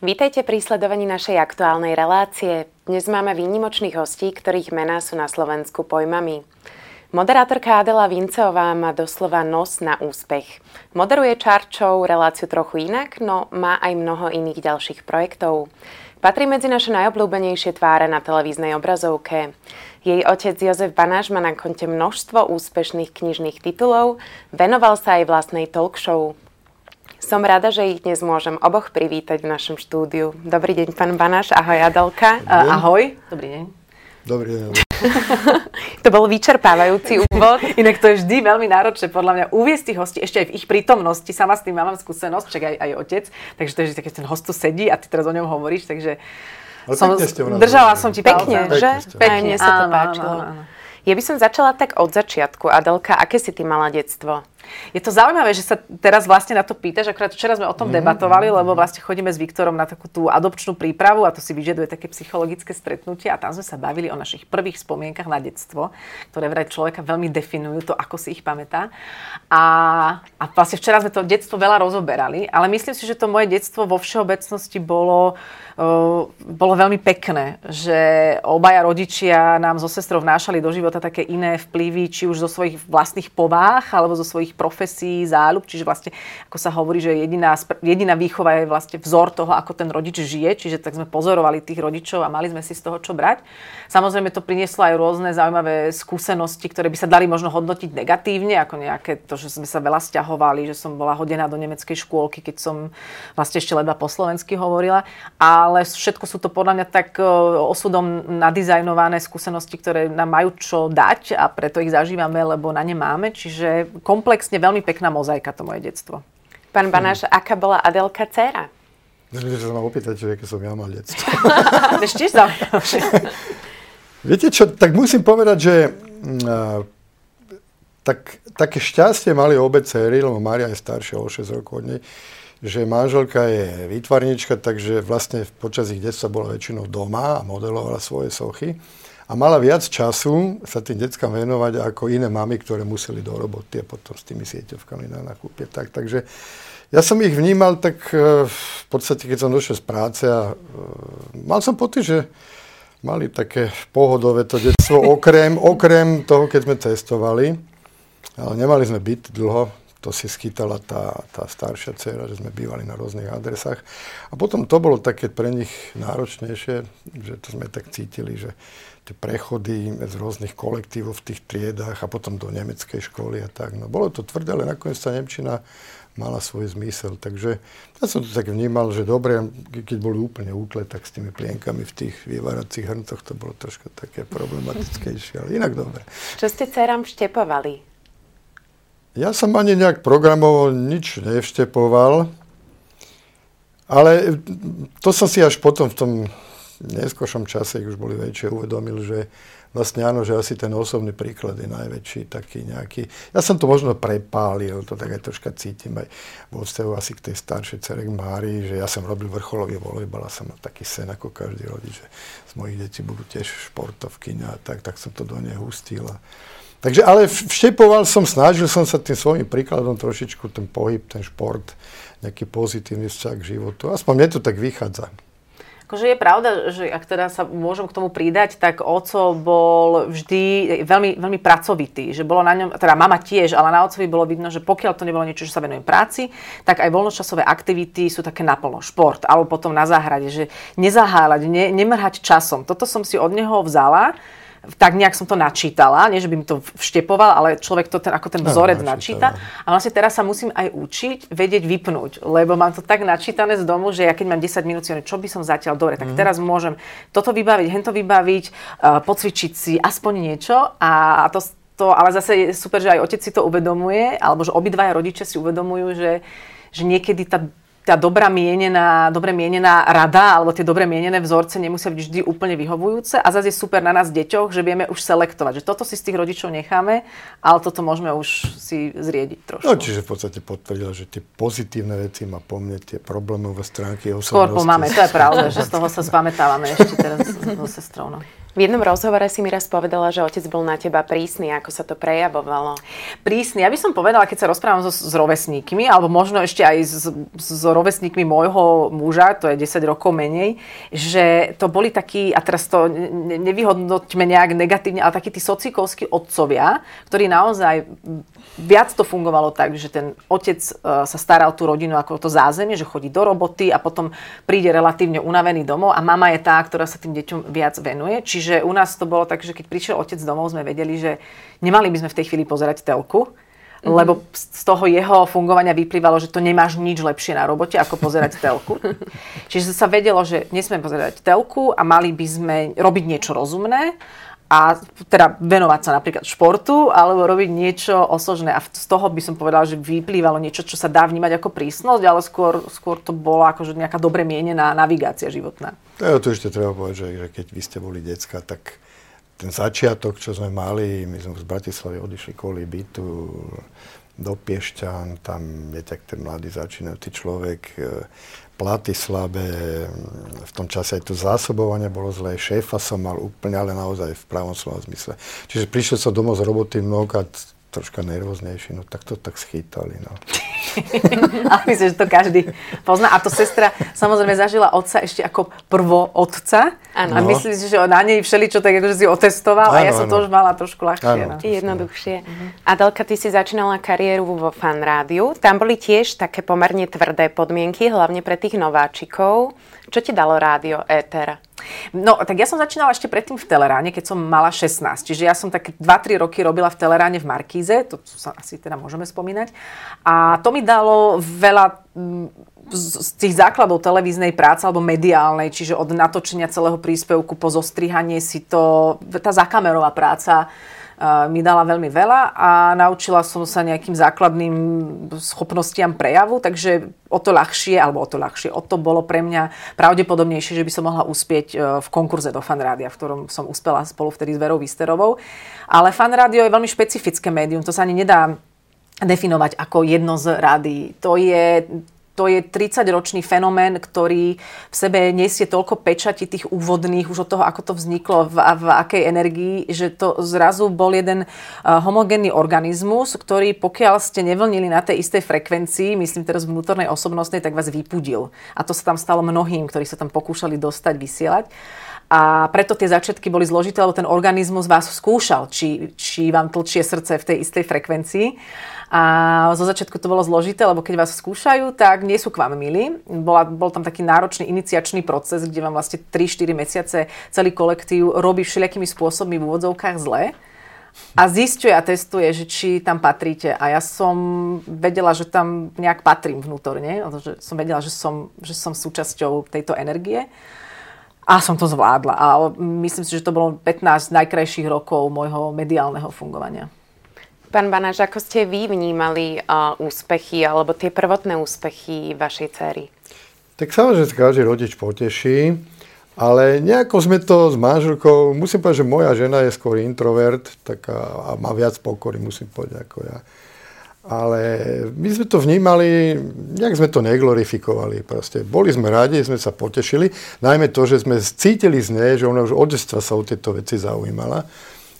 Vítajte pri sledovaní našej aktuálnej relácie. Dnes máme výnimočných hostí, ktorých mená sú na Slovensku pojmami. Moderátorka Adela Vinceová má doslova nos na úspech. Moderuje Čarčov reláciu trochu inak, no má aj mnoho iných ďalších projektov. Patrí medzi naše najobľúbenejšie tváre na televíznej obrazovke. Jej otec Jozef Banáš má na konte množstvo úspešných knižných titulov, venoval sa aj vlastnej talk show. Som rada, že ich dnes môžem oboch privítať v našom štúdiu. Dobrý deň, pán Banáš. Ahoj, Adelka. Dobrý Ahoj. Dobrý deň. Dobrý deň. to bol vyčerpávajúci úvod. Inak to je vždy veľmi náročné, podľa mňa, uviesť tých hostí ešte aj v ich prítomnosti. Sama s tým mám skúsenosť, však aj, aj otec. Takže to je, že keď ten host tu sedí a ty teraz o ňom hovoríš, takže ale som, držala som ti pekne, palca. že? Pekne, pekne. Mne sa to páčilo. Áno, áno. Ja by som začala tak od začiatku. Adelka, aké si ty mala detstvo? Je to zaujímavé, že sa teraz vlastne na to pýtaš. Akurát včera sme o tom mm, debatovali, mm, lebo vlastne chodíme s Viktorom na takú tú adopčnú prípravu a to si vyžaduje také psychologické stretnutie a tam sme sa bavili o našich prvých spomienkach na detstvo, ktoré vraj človeka veľmi definujú to, ako si ich pamätá. A, a vlastne včera sme to detstvo veľa rozoberali, ale myslím si, že to moje detstvo vo všeobecnosti bolo, uh, bolo veľmi pekné, že obaja rodičia nám so sestrou vnášali do života také iné vplyvy, či už zo svojich vlastných povách alebo zo svojich profesí, záľub, čiže vlastne, ako sa hovorí, že jediná, jediná výchova je vlastne vzor toho, ako ten rodič žije, čiže tak sme pozorovali tých rodičov a mali sme si z toho čo brať. Samozrejme to prinieslo aj rôzne zaujímavé skúsenosti, ktoré by sa dali možno hodnotiť negatívne, ako nejaké to, že sme sa veľa stiahovali, že som bola hodená do nemeckej škôlky, keď som vlastne ešte ledva po slovensky hovorila, ale všetko sú to podľa mňa tak e, osudom nadizajnované skúsenosti, ktoré nám majú čo dať a preto ich zažívame, lebo na ne máme, čiže komplex vlastne veľmi pekná mozaika to moje detstvo. Pán Banáš, hmm. aká bola Adelka dcera? Myslím, že sa ma opýtať, že aké som ja mal detstvo. Ešte sa. Viete čo, tak musím povedať, že uh, tak, také šťastie mali obe céry, lebo Maria je staršia o 6 rokov od nej, že manželka je výtvarnička, takže vlastne počas ich detstva bola väčšinou doma a modelovala svoje sochy a mala viac času sa tým deckám venovať ako iné mamy, ktoré museli do roboty a potom s tými sieťovkami na nakúpie. Tak, takže ja som ich vnímal tak e, v podstate, keď som došiel z práce a e, mal som pocit, že mali také pohodové to detstvo, okrem, okrem toho, keď sme testovali. Ale nemali sme byť dlho, to si schytala tá, tá staršia dcera, že sme bývali na rôznych adresách. A potom to bolo také pre nich náročnejšie, že to sme tak cítili, že tie prechody z rôznych kolektívov v tých triedách a potom do nemeckej školy a tak. No bolo to tvrdé, ale nakoniec tá Nemčina mala svoj zmysel. Takže ja som to tak vnímal, že dobre, keď boli úplne útle, tak s tými plienkami v tých vyváracích hrncoch to bolo troška také problematickejšie, ale inak dobre. Čo ste dcerám vštepovali? Ja som ani nejak programoval, nič nevštepoval, ale to som si až potom v tom neskôršom čase, keď už boli väčšie, uvedomil, že vlastne áno, že asi ten osobný príklad je najväčší taký nejaký. Ja som to možno prepálil, to tak aj troška cítim aj vo vzťahu asi k tej staršej cere Mári, že ja som robil vrcholový volejbal a som mal taký sen ako každý rodič, že z mojich detí budú tiež športovky a tak, tak som to do nej hustil. A... Takže ale vštepoval som, snažil som sa tým svojim príkladom trošičku ten pohyb, ten šport, nejaký pozitívny vzťah k životu. Aspoň mne to tak vychádza. Akože je pravda, že ak teda sa môžem k tomu pridať, tak oco bol vždy veľmi, veľmi pracovitý. Že bolo na ňom, teda mama tiež, ale na ocovi bolo vidno, že pokiaľ to nebolo niečo, že sa venujem práci, tak aj voľnočasové aktivity sú také naplno. Šport, alebo potom na záhrade, že nezaháľať, ne, nemrhať časom. Toto som si od neho vzala tak nejak som to načítala, nie že by mi to vštepoval, ale človek to ten, ako ten vzorec no, načíta. A vlastne teraz sa musím aj učiť vedieť vypnúť, lebo mám to tak načítané z domu, že ja keď mám 10 minút, čo by som zatiaľ, dobre, tak mm. teraz môžem toto vybaviť, hento vybaviť, uh, pocvičiť si aspoň niečo a to, to, ale zase je super, že aj otec si to uvedomuje, alebo že obidvaja rodičia si uvedomujú, že, že niekedy tá tá dobrá mienená, dobre mienená rada alebo tie dobre mienené vzorce nemusia byť vždy úplne vyhovujúce a zase je super na nás deťoch, že vieme už selektovať, že toto si z tých rodičov necháme, ale toto môžeme už si zriediť trošku. No, čiže v podstate potvrdila, že tie pozitívne veci má po mne, tie problémové stránky osobnosti. Skôr máme, to je pravda, že z toho sa spamätávame ešte teraz so sestrou. No. V jednom rozhovore si mi raz povedala, že otec bol na teba prísny. Ako sa to prejavovalo? Prísny. Ja by som povedala, keď sa rozprávam so, s rovesníkmi, alebo možno ešte aj s, s rovesníkmi môjho muža, to je 10 rokov menej, že to boli takí, a teraz to nevyhodnoťme nejak negatívne, ale takí tí socikovskí otcovia, ktorí naozaj viac to fungovalo tak, že ten otec e, sa stará o tú rodinu ako to zázemie, že chodí do roboty a potom príde relatívne unavený domov a mama je tá, ktorá sa tým deťom viac venuje. Čiže u nás to bolo tak, že keď prišiel otec domov, sme vedeli, že nemali by sme v tej chvíli pozerať telku, Mm-hmm. lebo z toho jeho fungovania vyplývalo, že to nemáš nič lepšie na robote, ako pozerať telku. Čiže sa vedelo, že nesmieme pozerať telku a mali by sme robiť niečo rozumné a teda venovať sa napríklad športu alebo robiť niečo osožné. A z toho by som povedala, že vyplývalo niečo, čo sa dá vnímať ako prísnosť, ale skôr, skôr to bola akože nejaká dobre mienená navigácia životná. Ja, to ešte treba povedať, že, keď vy ste boli decka, tak ten začiatok, čo sme mali, my sme z Bratislavy odišli kvôli bytu do Piešťan, tam, viete, ak ten mladý začínajú, ty človek platy slabé, v tom čase aj to zásobovanie bolo zlé, šéfa som mal úplne, ale naozaj v pravom slova zmysle. Čiže prišiel som domov z roboty mnohokrát troška nervóznejší, no tak to tak schytali. No. Ale myslím, že to každý pozná. A to sestra samozrejme zažila otca ešte ako prvo otca. Ano. A myslím si, že na nej všeličo tak akože si otestoval ano, a ja som ano. to už mala trošku ľahšie. No. Jednoduchšie. Uh-huh. Adelka, ty si začínala kariéru vo fan rádiu. Tam boli tiež také pomerne tvrdé podmienky, hlavne pre tých nováčikov. Čo ti dalo rádio éter? No, tak ja som začínala ešte predtým v Teleráne, keď som mala 16. Čiže ja som tak 2-3 roky robila v Teleráne v Markíze, to sa asi teda môžeme spomínať. A to mi dalo veľa mm, z tých základov televíznej práce alebo mediálnej, čiže od natočenia celého príspevku po zostrihanie si to, tá zakamerová práca, mi dala veľmi veľa a naučila som sa nejakým základným schopnostiam prejavu, takže o to ľahšie, alebo o to ľahšie, o to bolo pre mňa pravdepodobnejšie, že by som mohla uspieť e, v konkurze do fanrádia, v ktorom som uspela spolu vtedy s Verou Výsterovou. Ale fanrádio je veľmi špecifické médium, to sa ani nedá definovať ako jedno z rádií. To je to je 30-ročný fenomén, ktorý v sebe nesie toľko pečati tých úvodných, už od toho, ako to vzniklo, v, v akej energii, že to zrazu bol jeden uh, homogénny organizmus, ktorý pokiaľ ste nevlnili na tej istej frekvencii, myslím teraz vnútornej osobnostnej, tak vás vypudil. A to sa tam stalo mnohým, ktorí sa tam pokúšali dostať, vysielať. A preto tie začiatky boli zložité, lebo ten organizmus vás skúšal, či, či vám tlčie srdce v tej istej frekvencii. A zo začiatku to bolo zložité, lebo keď vás skúšajú, tak nie sú k vám milí. Bola, bol tam taký náročný iniciačný proces, kde vám vlastne 3-4 mesiace celý kolektív robí všelijakými spôsobmi v úvodzovkách zle a zistuje a testuje, že či tam patríte. A ja som vedela, že tam nejak patrím vnútorne, že som vedela, že som, že som súčasťou tejto energie. A som to zvládla. A myslím si, že to bolo 15 najkrajších rokov môjho mediálneho fungovania. Pán Banáš, ako ste vy vnímali uh, úspechy alebo tie prvotné úspechy vašej cery? Tak samozrejme sa každý rodič poteší, ale nejako sme to s manželkou, musím povedať, že moja žena je skôr introvert taká, a má viac pokory, musím povedať, ako ja. Ale my sme to vnímali, nejak sme to neglorifikovali. Proste. Boli sme radi, sme sa potešili, najmä to, že sme cítili z nej, že ona už od detstva sa o tieto veci zaujímala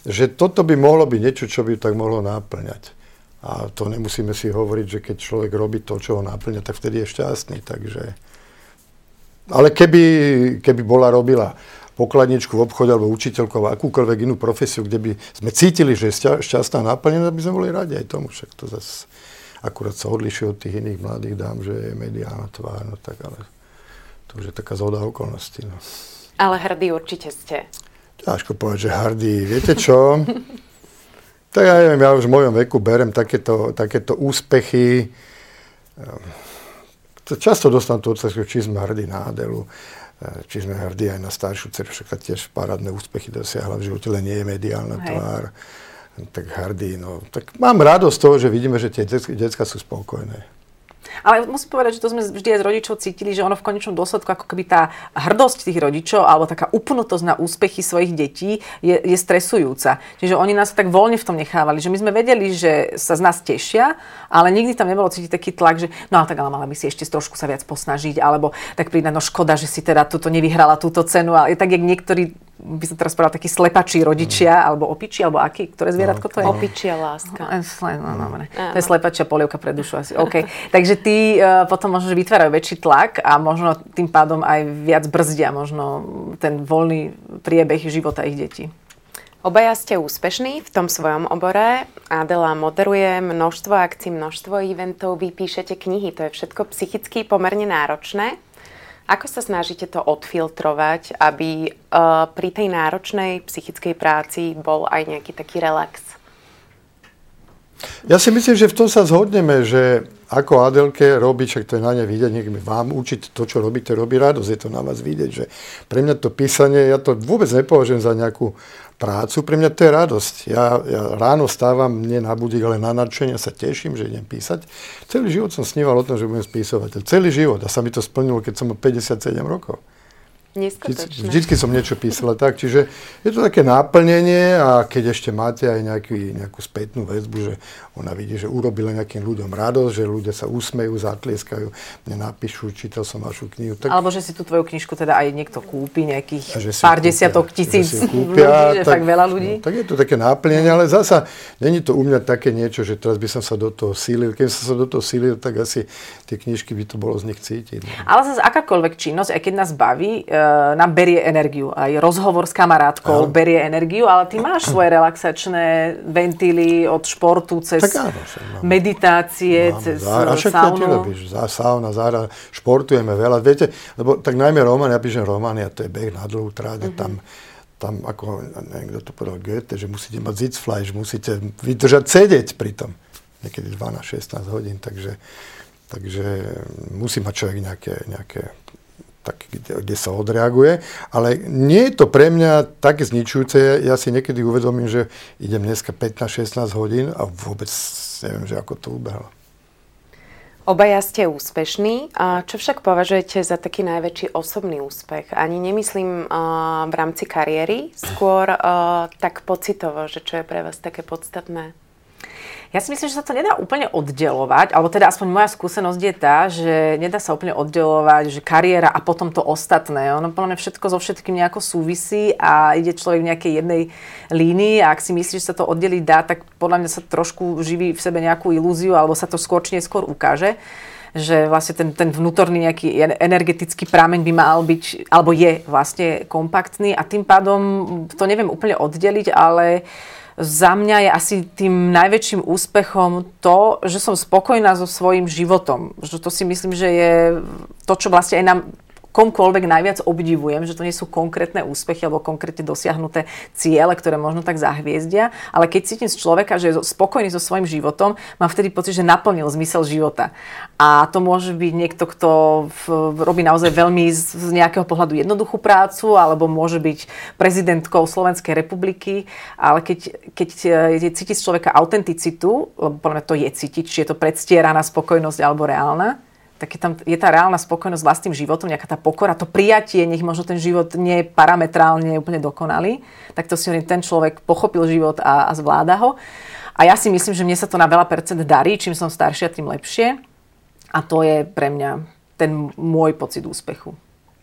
že toto by mohlo byť niečo, čo by tak mohlo náplňať. A to nemusíme si hovoriť, že keď človek robí to, čo ho náplňa, tak vtedy je šťastný. Takže... Ale keby, keby bola robila pokladničku v obchode alebo učiteľku alebo akúkoľvek inú profesiu, kde by sme cítili, že je šťastná náplnená, by sme boli radi aj tomu. Však to zase akurát sa odlišuje od tých iných mladých dám, že je mediálna tvár, no tak ale to už je taká zhoda okolností. No. Ale hrdí určite ste. Ťažko povedať, že hrdý. Viete čo? tak ja neviem, ja už v mojom veku berem takéto, takéto úspechy. Ehm, často dostanú tú otázku, či sme hrdí na Adelu, či sme hrdí aj na staršiu dceru, však tiež parádne úspechy dosiahla v živote, len nie je mediálna Hej. tvár. Tak hrdý, no. Tak mám radosť z toho, že vidíme, že tie detská sú spokojné. Ale musím povedať, že to sme vždy aj z rodičov cítili, že ono v konečnom dôsledku, ako keby tá hrdosť tých rodičov alebo taká upnutosť na úspechy svojich detí je, je stresujúca. Čiže oni nás tak voľne v tom nechávali, že my sme vedeli, že sa z nás tešia, ale nikdy tam nebolo cítiť taký tlak, že no ale tak ale mala by si ešte trošku sa viac posnažiť, alebo tak príde, no škoda, že si teda túto nevyhrala túto cenu, ale tak, jak niektorí by som teraz povedala, takí slepačí rodičia, mm. alebo opiči, alebo aký, ktoré zvieratko to je? No. Opičia láska. No, no, no, no. To je slepačia polievka pre dušu asi. OK. Takže tí uh, potom možno, že vytvárajú väčší tlak a možno tým pádom aj viac brzdia možno ten voľný priebeh života ich detí. Obaja ste úspešní v tom svojom obore. Adela moderuje množstvo akcií, množstvo eventov, vy píšete knihy, to je všetko psychicky pomerne náročné. Ako sa snažíte to odfiltrovať, aby uh, pri tej náročnej psychickej práci bol aj nejaký taký relax? Ja si myslím, že v tom sa zhodneme, že ako Adelke robí, však to je na ne vidieť, nech vám učiť to, čo robíte, robí radosť. Je to na vás vidieť, že pre mňa to písanie, ja to vôbec nepovažujem za nejakú prácu, pre mňa to je radosť. Ja, ja ráno stávam, nie na budík, ale na nadšenie, sa teším, že idem písať. Celý život som sníval o tom, že budem spisovateľ. Celý život. A sa mi to splnilo, keď som mal 57 rokov. Neskutočné. Vždycky som niečo písala tak, čiže je to také náplnenie a keď ešte máte aj nejaký, nejakú spätnú väzbu, že ona vidí, že urobila nejakým ľuďom radosť, že ľudia sa usmejú, zatlieskajú, mne napíšu, čítal som vašu knihu. Tak... Alebo že si tú tvoju knižku teda aj niekto kúpi, nejakých pár kúpia, desiatok tisíc kúpia, ľudí, že tak, fakt veľa ľudí. No, tak je to také náplnenie, ale zasa není to u mňa také niečo, že teraz by som sa do toho sílil. Keď som sa do toho sílil, tak asi tie knižky by to bolo z nich cítiť. No. Ale zase akákoľvek činnosť, aj keď nás baví, E, nám berie energiu. Aj rozhovor s kamarátkou áno. berie energiu, ale ty máš svoje relaxačné ventily od športu cez tak áno, mám. meditácie, mám, cez zára, však saunu. Ty robíš, zá, sauna, zára, športujeme veľa. Viete, lebo tak najmä román, ja píšem romány a to je beh na dlhú tráť mm-hmm. tam tam, ako niekto to povedal Goethe, že musíte mať Sitzfleisch, musíte vydržať sedieť pri tom. Niekedy 12-16 hodín, takže, takže musí mať človek nejaké, nejaké tak, kde, kde sa odreaguje. Ale nie je to pre mňa také zničujúce. Ja si niekedy uvedomím, že idem dneska 15-16 hodín a vôbec neviem, že ako to ubehlo. Obaja ste úspešní. Čo však považujete za taký najväčší osobný úspech? Ani nemyslím v rámci kariéry, skôr tak pocitovo, že čo je pre vás také podstatné? Ja si myslím, že sa to nedá úplne oddelovať, alebo teda aspoň moja skúsenosť je tá, že nedá sa úplne oddelovať, že kariéra a potom to ostatné. Ono podľa mňa všetko so všetkým nejako súvisí a ide človek v nejakej jednej línii a ak si myslí, že sa to oddeliť dá, tak podľa mňa sa trošku živí v sebe nejakú ilúziu alebo sa to skôr či neskôr ukáže že vlastne ten, ten vnútorný nejaký energetický prámeň by mal byť, alebo je vlastne kompaktný a tým pádom to neviem úplne oddeliť, ale uh, za mňa je asi tým najväčším úspechom to, že som spokojná so svojím životom. Že to si myslím, že je to, čo vlastne aj nám komkoľvek najviac obdivujem, že to nie sú konkrétne úspechy alebo konkrétne dosiahnuté ciele, ktoré možno tak zahviezdia, ale keď cítim z človeka, že je spokojný so svojím životom, mám vtedy pocit, že naplnil zmysel života. A to môže byť niekto, kto v, robí naozaj veľmi z, z nejakého pohľadu jednoduchú prácu, alebo môže byť prezidentkou Slovenskej republiky, ale keď, keď je cítiť z človeka autenticitu, lebo podľa mňa to je cítiť, či je to predstieraná spokojnosť alebo reálna, tak je tam je tá reálna spokojnosť s vlastným životom, nejaká tá pokora, to prijatie, nech možno ten život nie je parametrálne úplne dokonalý, tak to si ten človek pochopil život a, a zvláda ho. A ja si myslím, že mne sa to na veľa percent darí, čím som staršia, tým lepšie. A to je pre mňa ten môj pocit úspechu.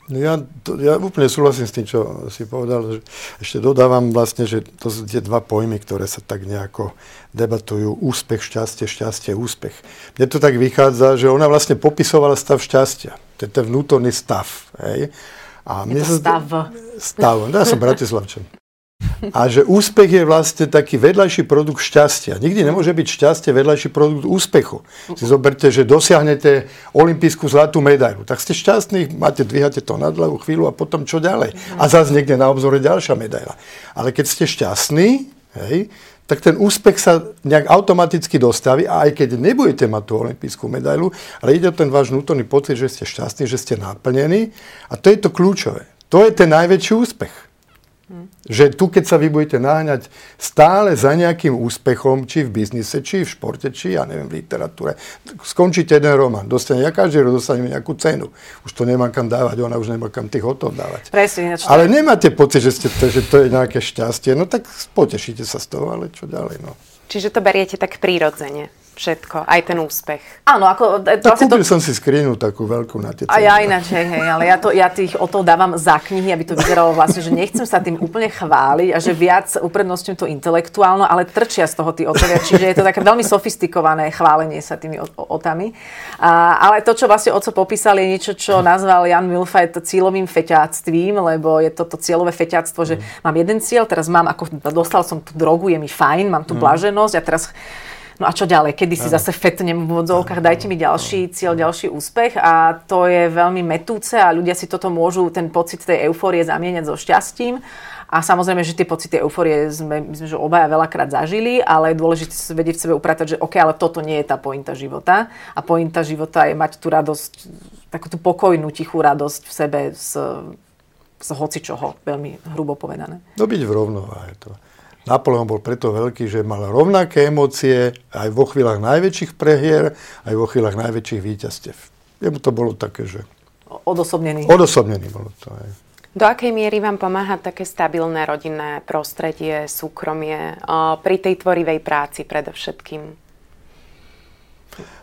No ja, to, ja úplne súhlasím s tým, čo si povedal. Že ešte dodávam vlastne, že to sú tie dva pojmy, ktoré sa tak nejako debatujú. Úspech, šťastie, šťastie, úspech. Mne to tak vychádza, že ona vlastne popisovala stav šťastia. To je ten vnútorný stav. Hej? A je to stav. Stav. No, ja som Bratislavčan. A že úspech je vlastne taký vedľajší produkt šťastia. Nikdy nemôže byť šťastie vedľajší produkt úspechu. Si zoberte, že dosiahnete olimpijskú zlatú medailu. Tak ste šťastní, máte, dvíhate to na hlavu chvíľu a potom čo ďalej. A zase niekde na obzore ďalšia medaila. Ale keď ste šťastní, hej, tak ten úspech sa nejak automaticky dostaví a aj keď nebudete mať tú olimpijskú medailu, ale ide ten váš vnútorný pocit, že ste šťastní, že ste naplnení a to je to kľúčové. To je ten najväčší úspech. Hmm. Že tu, keď sa vy budete náňať stále za nejakým úspechom, či v biznise, či v športe, či ja neviem, v literatúre, skončíte jeden román, dostane, ja každý rok dostanem nejakú cenu. Už to nemá kam dávať, ona už nemá kam tých hotov dávať. Presne, ale nemáte pocit, že, ste, že to je nejaké šťastie, no tak potešíte sa z toho, ale čo ďalej, no. Čiže to beriete tak prírodzene? Všetko, aj ten úspech. Áno, ako... To no, kúpil to... som si skrinu takú veľkú na tie A ja ináč, hej, hej, ale ja, to, ja tých o to dávam za knihy, aby to vyzeralo vlastne, že nechcem sa tým úplne chváliť a že viac uprednostňujem to intelektuálno, ale trčia z toho tí otovia, čiže je to také veľmi sofistikované chválenie sa tými otami. A, ale to, čo vlastne oco popísal, je niečo, čo nazval Jan Milfajt cieľovým feťáctvím, lebo je toto cieľové feťáctvo, že mm. mám jeden cieľ, teraz mám, ako dostal som tú drogu, je mi fajn, mám tu mm. blaženosť a teraz No a čo ďalej? Kedy si zase fetnem v vodzovkách, dajte mi ďalší cieľ, ďalší úspech a to je veľmi metúce a ľudia si toto môžu, ten pocit tej eufórie zamieňať so šťastím. A samozrejme, že tie pocity eufórie sme, sme že obaja veľakrát zažili, ale je dôležité si vedieť v sebe upratať, že OK, ale toto nie je tá pointa života. A pointa života je mať tú radosť, takú tú pokojnú, tichú radosť v sebe z, z hocičoho, veľmi hrubo povedané. No byť v rovnováhe to. Napoleon bol preto veľký, že mal rovnaké emócie aj vo chvíľach najväčších prehier, aj vo chvíľach najväčších víťazstev. Jemu to bolo také, že... Odosobnený. Odosobnený bolo to aj. Do akej miery vám pomáha také stabilné rodinné prostredie, súkromie pri tej tvorivej práci predovšetkým?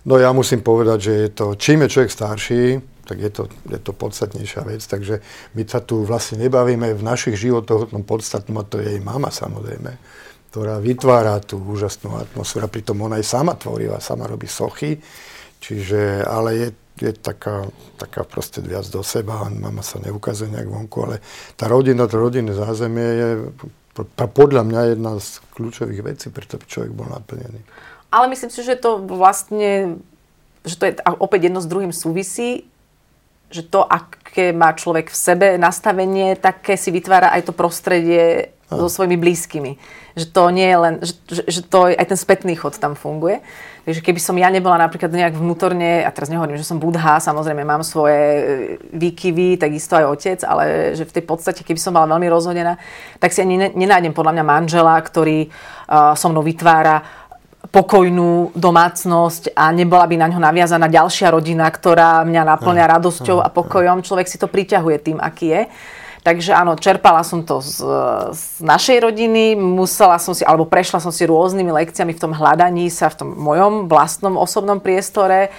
No ja musím povedať, že je to, čím je človek starší, tak je to, je to podstatnejšia vec. Takže my sa tu vlastne nebavíme v našich životoch o tom podstatnom, a to je jej mama samozrejme, ktorá vytvára tú úžasnú atmosféru, pritom ona aj sama tvorivá, sama robí sochy, čiže, ale je, je taká, taká proste viac do seba, mama sa neukazuje nejak vonku, ale tá rodina, to rodinné zázemie je podľa mňa jedna z kľúčových vecí, preto by človek bol naplnený. Ale myslím si, že to vlastne, že to je opäť jedno s druhým súvisí že to, aké má človek v sebe nastavenie, také si vytvára aj to prostredie so svojimi blízkymi. Že to nie je len, že, že to aj ten spätný chod tam funguje. Takže keby som ja nebola napríklad nejak vnútorne, a teraz nehovorím, že som budha, samozrejme mám svoje e, výkyvy, takisto aj otec, ale že v tej podstate, keby som bola veľmi rozhodená, tak si ani nenájdem podľa mňa manžela, ktorý uh, so mnou vytvára pokojnú domácnosť a nebola by na ňo naviazaná ďalšia rodina, ktorá mňa naplňa radosťou a pokojom. Človek si to priťahuje tým, aký je. Takže áno, čerpala som to z, z našej rodiny, musela som si, alebo prešla som si rôznymi lekciami v tom hľadaní sa v tom mojom vlastnom osobnom priestore.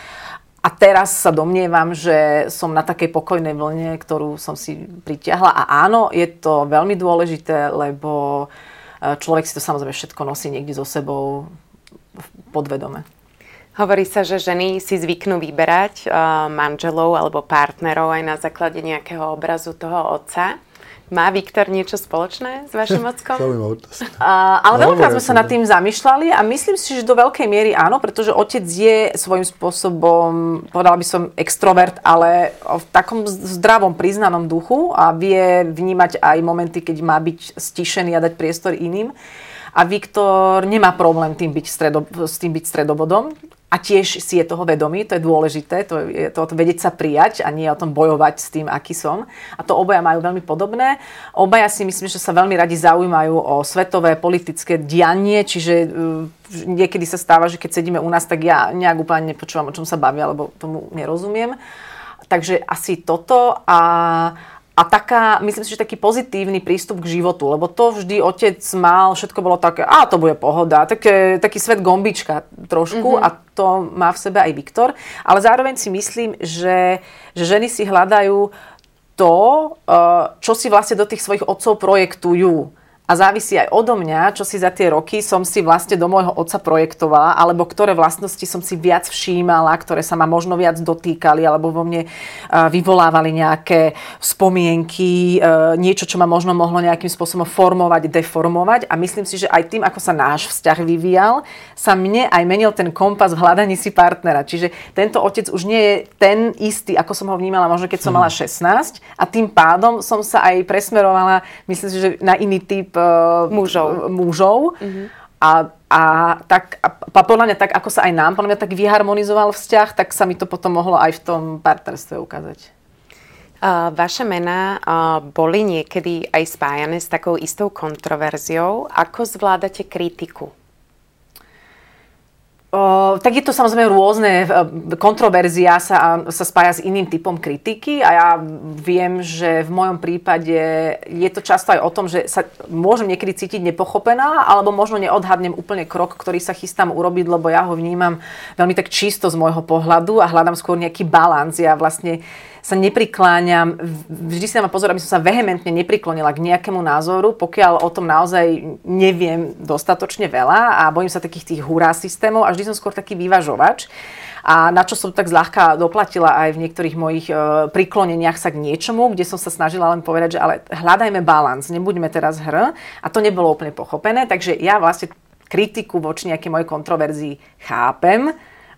A teraz sa domnievam, že som na takej pokojnej vlne, ktorú som si pritiahla. A áno, je to veľmi dôležité, lebo e, človek si to samozrejme všetko nosí niekde so sebou podvedome. Hovorí sa, že ženy si zvyknú vyberať uh, manželov alebo partnerov aj na základe nejakého obrazu toho otca. Má Viktor niečo spoločné s vašim ockom? Uh, ale no, veľakrát sme sa nad tým zamýšľali a myslím si, že do veľkej miery áno, pretože otec je svojím spôsobom, povedala by som, extrovert, ale v takom zdravom, priznanom duchu a vie vnímať aj momenty, keď má byť stišený a dať priestor iným a Viktor nemá problém tým byť stredo, s tým byť stredobodom a tiež si je toho vedomý, to je dôležité, to je to, to vedieť sa prijať a nie o tom bojovať s tým, aký som. A to obaja majú veľmi podobné. Obaja si myslím, že sa veľmi radi zaujímajú o svetové politické dianie, čiže uh, niekedy sa stáva, že keď sedíme u nás, tak ja nejak úplne nepočúvam, o čom sa bavia, lebo tomu nerozumiem. Takže asi toto a a taká, myslím si, že taký pozitívny prístup k životu, lebo to vždy otec mal, všetko bolo také, a to bude pohoda, také, taký svet gombička trošku mm-hmm. a to má v sebe aj Viktor. Ale zároveň si myslím, že, že ženy si hľadajú to, eh, čo si vlastne do tých svojich otcov projektujú a závisí aj odo mňa, čo si za tie roky som si vlastne do môjho otca projektovala, alebo ktoré vlastnosti som si viac všímala, ktoré sa ma možno viac dotýkali, alebo vo mne vyvolávali nejaké spomienky, e, niečo, čo ma možno mohlo nejakým spôsobom formovať, deformovať. A myslím si, že aj tým, ako sa náš vzťah vyvíjal, sa mne aj menil ten kompas v hľadaní si partnera. Čiže tento otec už nie je ten istý, ako som ho vnímala možno keď som mala 16 a tým pádom som sa aj presmerovala, myslím si, že na iný typ mužov. mužov. Mm-hmm. A, a, tak, a, a podľa mňa tak, ako sa aj nám podľa mňa tak vyharmonizoval vzťah, tak sa mi to potom mohlo aj v tom partnerstve ukázať. Uh, vaše mená uh, boli niekedy aj spájane s takou istou kontroverziou. Ako zvládate kritiku? Tak je to samozrejme rôzne. Kontroverzia sa, sa spája s iným typom kritiky a ja viem, že v mojom prípade je to často aj o tom, že sa môžem niekedy cítiť nepochopená alebo možno neodhadnem úplne krok, ktorý sa chystám urobiť, lebo ja ho vnímam veľmi tak čisto z môjho pohľadu a hľadám skôr nejaký balans. Ja vlastne sa neprikláňam, vždy si dávam pozor, aby som sa vehementne nepriklonila k nejakému názoru, pokiaľ o tom naozaj neviem dostatočne veľa a bojím sa takých tých hurá systémov a vždy som skôr taký vyvažovač. A na čo som tak zľahka doplatila aj v niektorých mojich e, prikloneniach sa k niečomu, kde som sa snažila len povedať, že ale hľadajme balans, nebuďme teraz hr. A to nebolo úplne pochopené, takže ja vlastne kritiku voči nejakej mojej kontroverzii chápem,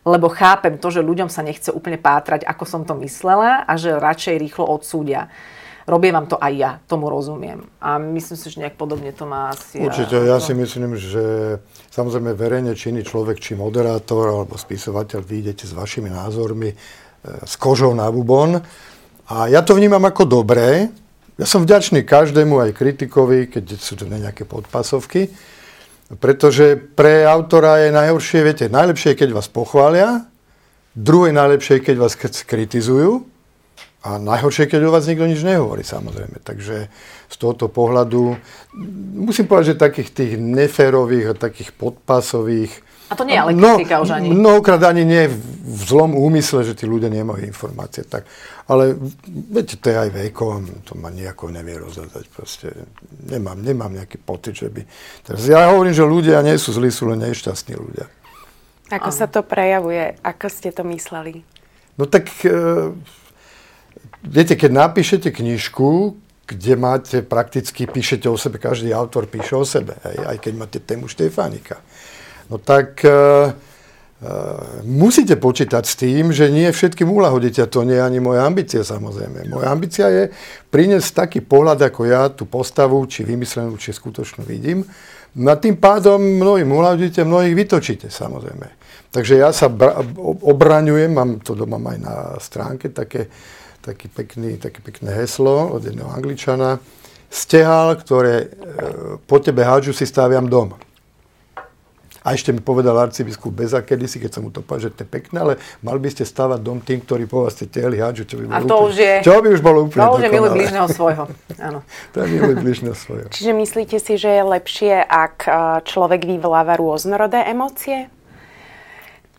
lebo chápem to, že ľuďom sa nechce úplne pátrať, ako som to myslela a že radšej rýchlo odsúdia. Robím vám to aj ja, tomu rozumiem. A myslím si, že nejak podobne to má asi... Určite, ja si myslím, že samozrejme verejne činný človek, či moderátor alebo spisovateľ, vyjdete s vašimi názormi, e, s kožou na bubon. A ja to vnímam ako dobré. Ja som vďačný každému, aj kritikovi, keď sú to nejaké podpasovky, pretože pre autora je najhoršie, viete, najlepšie je, keď vás pochvália, druhé najlepšie je, keď vás kritizujú a najhoršie keď o vás nikto nič nehovorí, samozrejme. Takže z tohoto pohľadu musím povedať, že takých tých neférových a takých podpasových a to nie je ale no, kritika no, už ani. Mnohokrát ani nie v zlom úmysle, že tí ľudia nemajú informácie. Tak, ale viete, to je aj vekom, to ma nejako nevie rozhodať. Proste nemám, nemám nejaký pocit, že by... Teraz ja hovorím, že ľudia nie sú zlí, sú len nešťastní ľudia. Ako sa to prejavuje? Ako ste to mysleli? No tak, e, viete, keď napíšete knižku, kde máte prakticky, píšete o sebe, každý autor píše o sebe, aj, aj keď máte tému Štefánika no tak e, e, musíte počítať s tým, že nie všetkým uľahodíte. To nie je ani moja ambícia samozrejme. Moja ambícia je priniesť taký pohľad, ako ja tú postavu, či vymyslenú, či skutočnú vidím. No tým pádom mnohým uľahodíte, mnohých vytočíte samozrejme. Takže ja sa bra- obraňujem, mám to doma aj na stránke, také, taký pekný, také pekné heslo od jedného angličana. Stehal, ktoré e, po tebe hádžu, si staviam dom. A ešte mi povedal arcibiskup Beza kedysi, keď som mu to povedal, že to je pekné, ale mal by ste stavať dom tým, ktorí po vás ste tehli hádžu, čo by bolo A to úplne, už je... Čo by už bolo úplne To už je miluj bližného svojho. Áno. to je miluj bližného svojho. Čiže myslíte si, že je lepšie, ak e, človek vyvoláva rôznorodé emócie?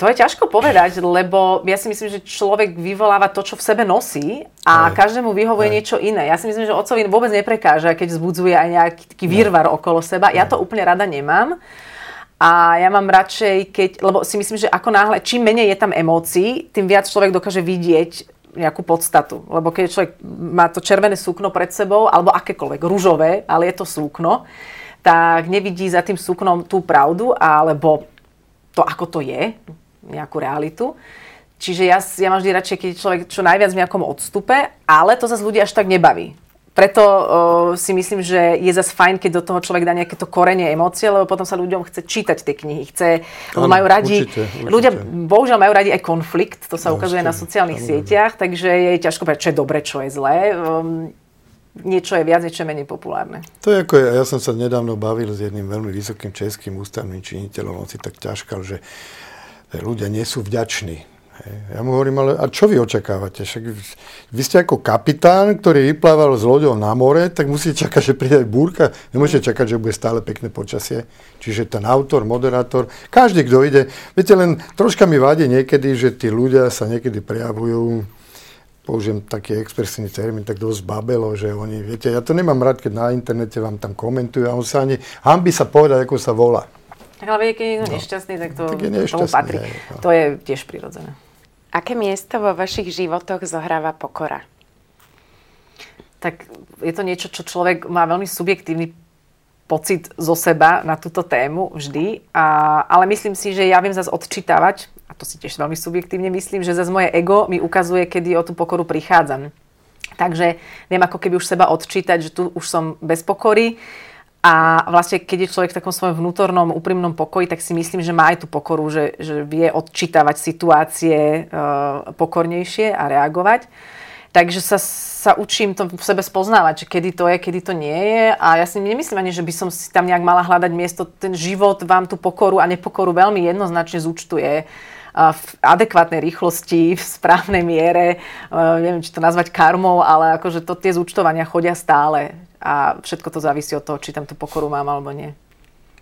To je ťažko povedať, lebo ja si myslím, že človek vyvoláva to, čo v sebe nosí a Aj. každému vyhovuje Aj. niečo iné. Ja si myslím, že otcovi vôbec neprekáža, keď vzbudzuje aj nejaký taký výrvar okolo seba. Ja to úplne rada nemám. A ja mám radšej, keď, lebo si myslím, že ako náhle, čím menej je tam emócií, tým viac človek dokáže vidieť nejakú podstatu. Lebo keď človek má to červené súkno pred sebou, alebo akékoľvek, rúžové, ale je to súkno, tak nevidí za tým súknom tú pravdu, alebo to, ako to je, nejakú realitu. Čiže ja, ja mám vždy radšej, keď človek čo najviac v nejakom odstupe, ale to zase ľudí až tak nebaví. Preto uh, si myslím, že je zase fajn, keď do toho človek dá nejaké to korenie emócie, lebo potom sa ľuďom chce čítať tie knihy. Chce, ano, majú radi, určite, určite. ľudia bohužiaľ majú radi aj konflikt, to sa no, ukazuje určite, na sociálnych ano, sieťach, takže je ťažko povedať, čo je dobre, čo je zlé. Um, niečo je viac, niečo je menej populárne. To je ako, ja som sa nedávno bavil s jedným veľmi vysokým českým ústavným činiteľom, on si tak ťažkal, že ľudia nie sú vďační ja mu hovorím, ale a čo vy očakávate? Však vy ste ako kapitán, ktorý vyplával s loďou na more, tak musíte čakať, že príde búrka. Nemôžete čakať, že bude stále pekné počasie. Čiže ten autor, moderátor, každý, kto ide. Viete, len troška mi vadí niekedy, že tí ľudia sa niekedy prejavujú použijem taký expresívny termín, tak dosť babelo, že oni, viete, ja to nemám rád, keď na internete vám tam komentujú a on sa ani, hambi sa povedať, ako sa volá. Tak ale keď je niekto no. nešťastný, tak to tak tomu patrí. Aj, no. To je tiež prirodzené. Aké miesto vo vašich životoch zohráva pokora? Tak je to niečo, čo človek má veľmi subjektívny pocit zo seba na túto tému vždy, a, ale myslím si, že ja viem zase odčítavať, a to si tiež veľmi subjektívne myslím, že zase moje ego mi ukazuje, kedy o tú pokoru prichádzam. Takže viem ako keby už seba odčítať, že tu už som bez pokory a vlastne, keď je človek v takom svojom vnútornom, úprimnom pokoji, tak si myslím, že má aj tú pokoru, že, že vie odčítavať situácie e, pokornejšie a reagovať. Takže sa, sa učím to v sebe spoznávať, že kedy to je, kedy to nie je. A ja si nemyslím ani, že by som si tam nejak mala hľadať miesto. Ten život vám tú pokoru a nepokoru veľmi jednoznačne zúčtuje v adekvátnej rýchlosti, v správnej miere. Neviem, či to nazvať karmou, ale akože to tie zúčtovania chodia stále. A všetko to závisí od toho, či tam tú pokoru mám alebo nie.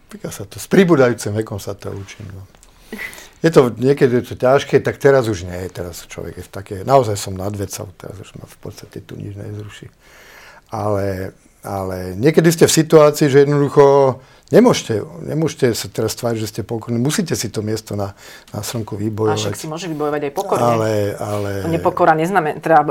Týka sa to. S pribúdajúcim vekom sa to učím. No. Je to niekedy je to ťažké, tak teraz už nie. Teraz človek je v také, naozaj som nad vecou, teraz už ma v podstate tu nič nezruší. Ale, ale niekedy ste v situácii, že jednoducho Nemôžete, nemôžete sa teraz tváriť, že ste pokorní. Musíte si to miesto na, na slnku vybojovať. A však si môže vybojovať aj pokorne. Ale, ale... Nepokora neznamená, teda,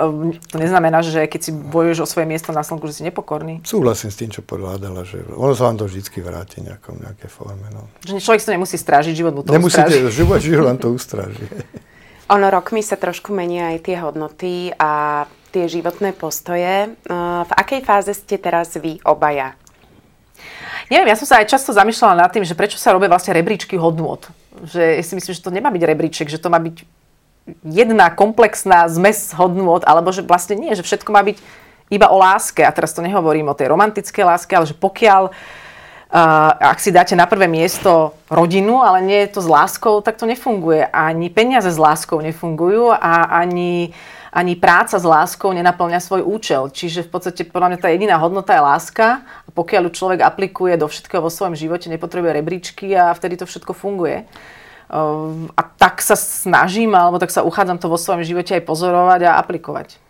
to neznamená, že keď si bojuješ o svoje miesto na slnku, že si nepokorný. Súhlasím s tým, čo povedala, že ono sa vám to vždy vráti nejakom, nejaké forme. No. Že človek si to nemusí strážiť, život mu to Nemusíte, ustráži. život, život vám to ustráži. ono rokmi sa trošku menia aj tie hodnoty a tie životné postoje. V akej fáze ste teraz vy obaja? Neviem, ja som sa aj často zamýšľala nad tým, že prečo sa robia vlastne rebríčky hodnôt. Že ja si myslím, že to nemá byť rebríček, že to má byť jedna komplexná zmes hodnôt, alebo že vlastne nie, že všetko má byť iba o láske. A teraz to nehovorím o tej romantickej láske, ale že pokiaľ Uh, ak si dáte na prvé miesto rodinu, ale nie je to s láskou, tak to nefunguje. Ani peniaze s láskou nefungujú a ani ani práca s láskou nenaplňa svoj účel. Čiže v podstate podľa mňa tá jediná hodnota je láska a pokiaľ ju človek aplikuje do všetkého vo svojom živote, nepotrebuje rebríčky a vtedy to všetko funguje. Ehm, a tak sa snažím, alebo tak sa uchádzam to vo svojom živote aj pozorovať a aplikovať.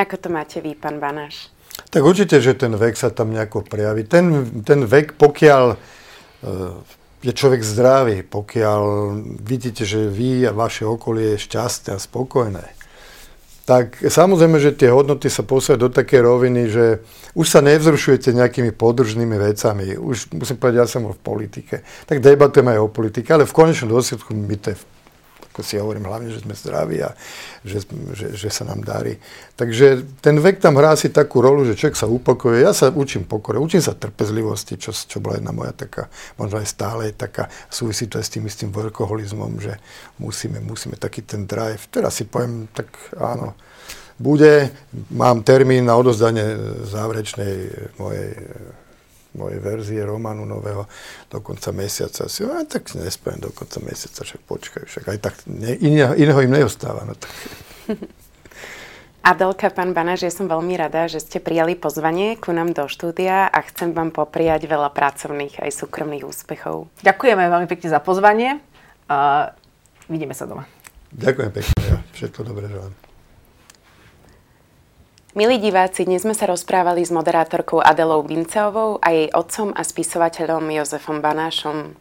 Ako to máte vy, pán Banáš? Tak určite, že ten vek sa tam nejako prejaví. Ten, ten vek, pokiaľ e, je človek zdravý, pokiaľ vidíte, že vy a vaše okolie je šťastné a spokojné, tak samozrejme, že tie hodnoty sa posúvajú do také roviny, že už sa nevzrušujete nejakými podržnými vecami. Už musím povedať, ja som v politike. Tak debatujeme aj o politike, ale v konečnom dôsledku my to je ako si hovorím, hlavne, že sme zdraví a že, že, že sa nám darí. Takže ten vek tam hrá si takú rolu, že človek sa upokojuje. Ja sa učím pokore, učím sa trpezlivosti, čo, čo bola jedna moja taká, možno aj stále taká, súvisí to aj s tým istým workoholizmom, že musíme, musíme taký ten drive. Teraz si poviem, tak áno, bude, mám termín na odozdanie záverečnej mojej mojej verzie románu nového do konca mesiaca. Si, a tak nespiem do konca mesiaca, však počkaj, však aj tak ne, iného, iného im neostáva. No tak. Adelka, pán Banáš, ja som veľmi rada, že ste prijali pozvanie ku nám do štúdia a chcem vám popriať veľa pracovných aj súkromných úspechov. Ďakujeme veľmi pekne za pozvanie a vidíme sa doma. Ďakujem pekne, ja všetko dobré želám. Milí diváci, dnes sme sa rozprávali s moderátorkou Adelou Vinceovou a jej otcom a spisovateľom Jozefom Banášom.